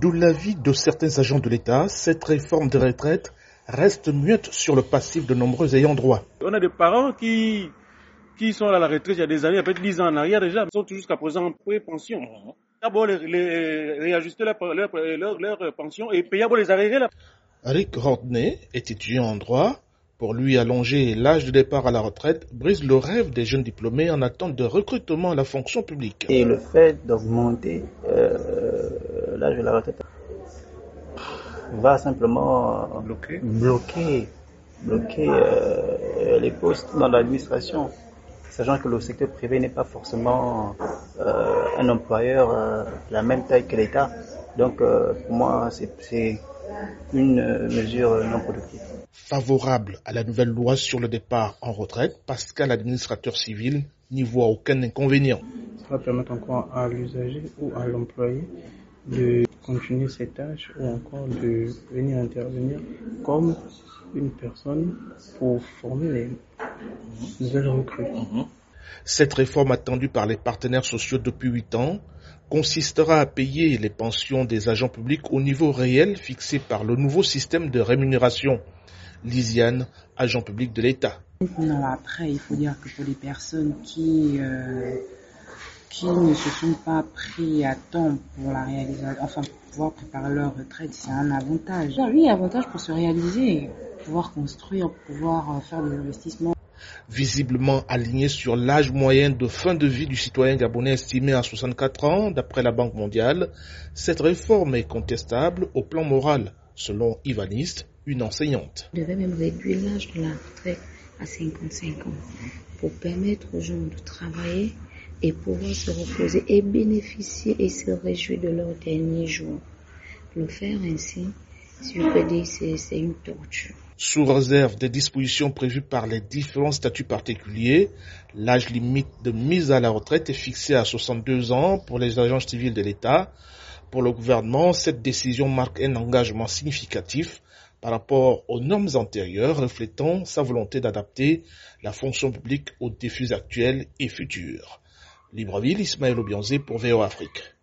De l'avis de certains agents de l'État, cette réforme des retraites reste muette sur le passif de nombreux ayants droit. On a des parents qui, qui sont à la retraite il y a des années, peut-être 10 ans en arrière déjà, sont jusqu'à présent en pré-pension. D'abord, les, les, réajuster leur, leur, leur, leur, pension et payer pour les arrêter là. Rick Rodney est étudiant en droit. Pour lui, allonger l'âge de départ à la retraite brise le rêve des jeunes diplômés en attente de recrutement à la fonction publique. Et le fait d'augmenter euh, l'âge de la retraite va simplement bloquer, bloquer, bloquer euh, les postes dans l'administration, sachant que le secteur privé n'est pas forcément euh, un employeur euh, de la même taille que l'État. Donc euh, pour moi, c'est une mesure non productive favorable à la nouvelle loi sur le départ en retraite parce qu'à l'administrateur civil n'y voit aucun inconvénient. Ça va permettre encore à l'usager ou à l'employé de continuer ses tâches ou encore de venir intervenir comme une personne pour former les nouvelles recrues. Cette réforme attendue par les partenaires sociaux depuis huit ans consistera à payer les pensions des agents publics au niveau réel fixé par le nouveau système de rémunération. Lisiane, agent public de l'État. Non, après, il faut dire que pour les personnes qui, euh, qui ne se sont pas pris à temps pour la réalisation, enfin, pour pouvoir préparer leur retraite, c'est un avantage. Oui, avantage pour se réaliser, pouvoir construire, pouvoir euh, faire des investissements visiblement aligné sur l'âge moyen de fin de vie du citoyen gabonais estimé à 64 ans d'après la Banque mondiale, cette réforme est contestable au plan moral, selon Ivaniste, une enseignante. On devait même réduire l'âge de la retraite à 55 ans pour permettre aux gens de travailler et pouvoir se reposer et bénéficier et se réjouir de leur dernier jour. Le faire ainsi, si je peux dire, c'est une torture. Sous réserve des dispositions prévues par les différents statuts particuliers, l'âge limite de mise à la retraite est fixé à 62 ans pour les agents civils de l'État. Pour le gouvernement, cette décision marque un engagement significatif par rapport aux normes antérieures reflétant sa volonté d'adapter la fonction publique aux défis actuels et futurs. Libreville, Ismaël Obianzé pour VO Afrique.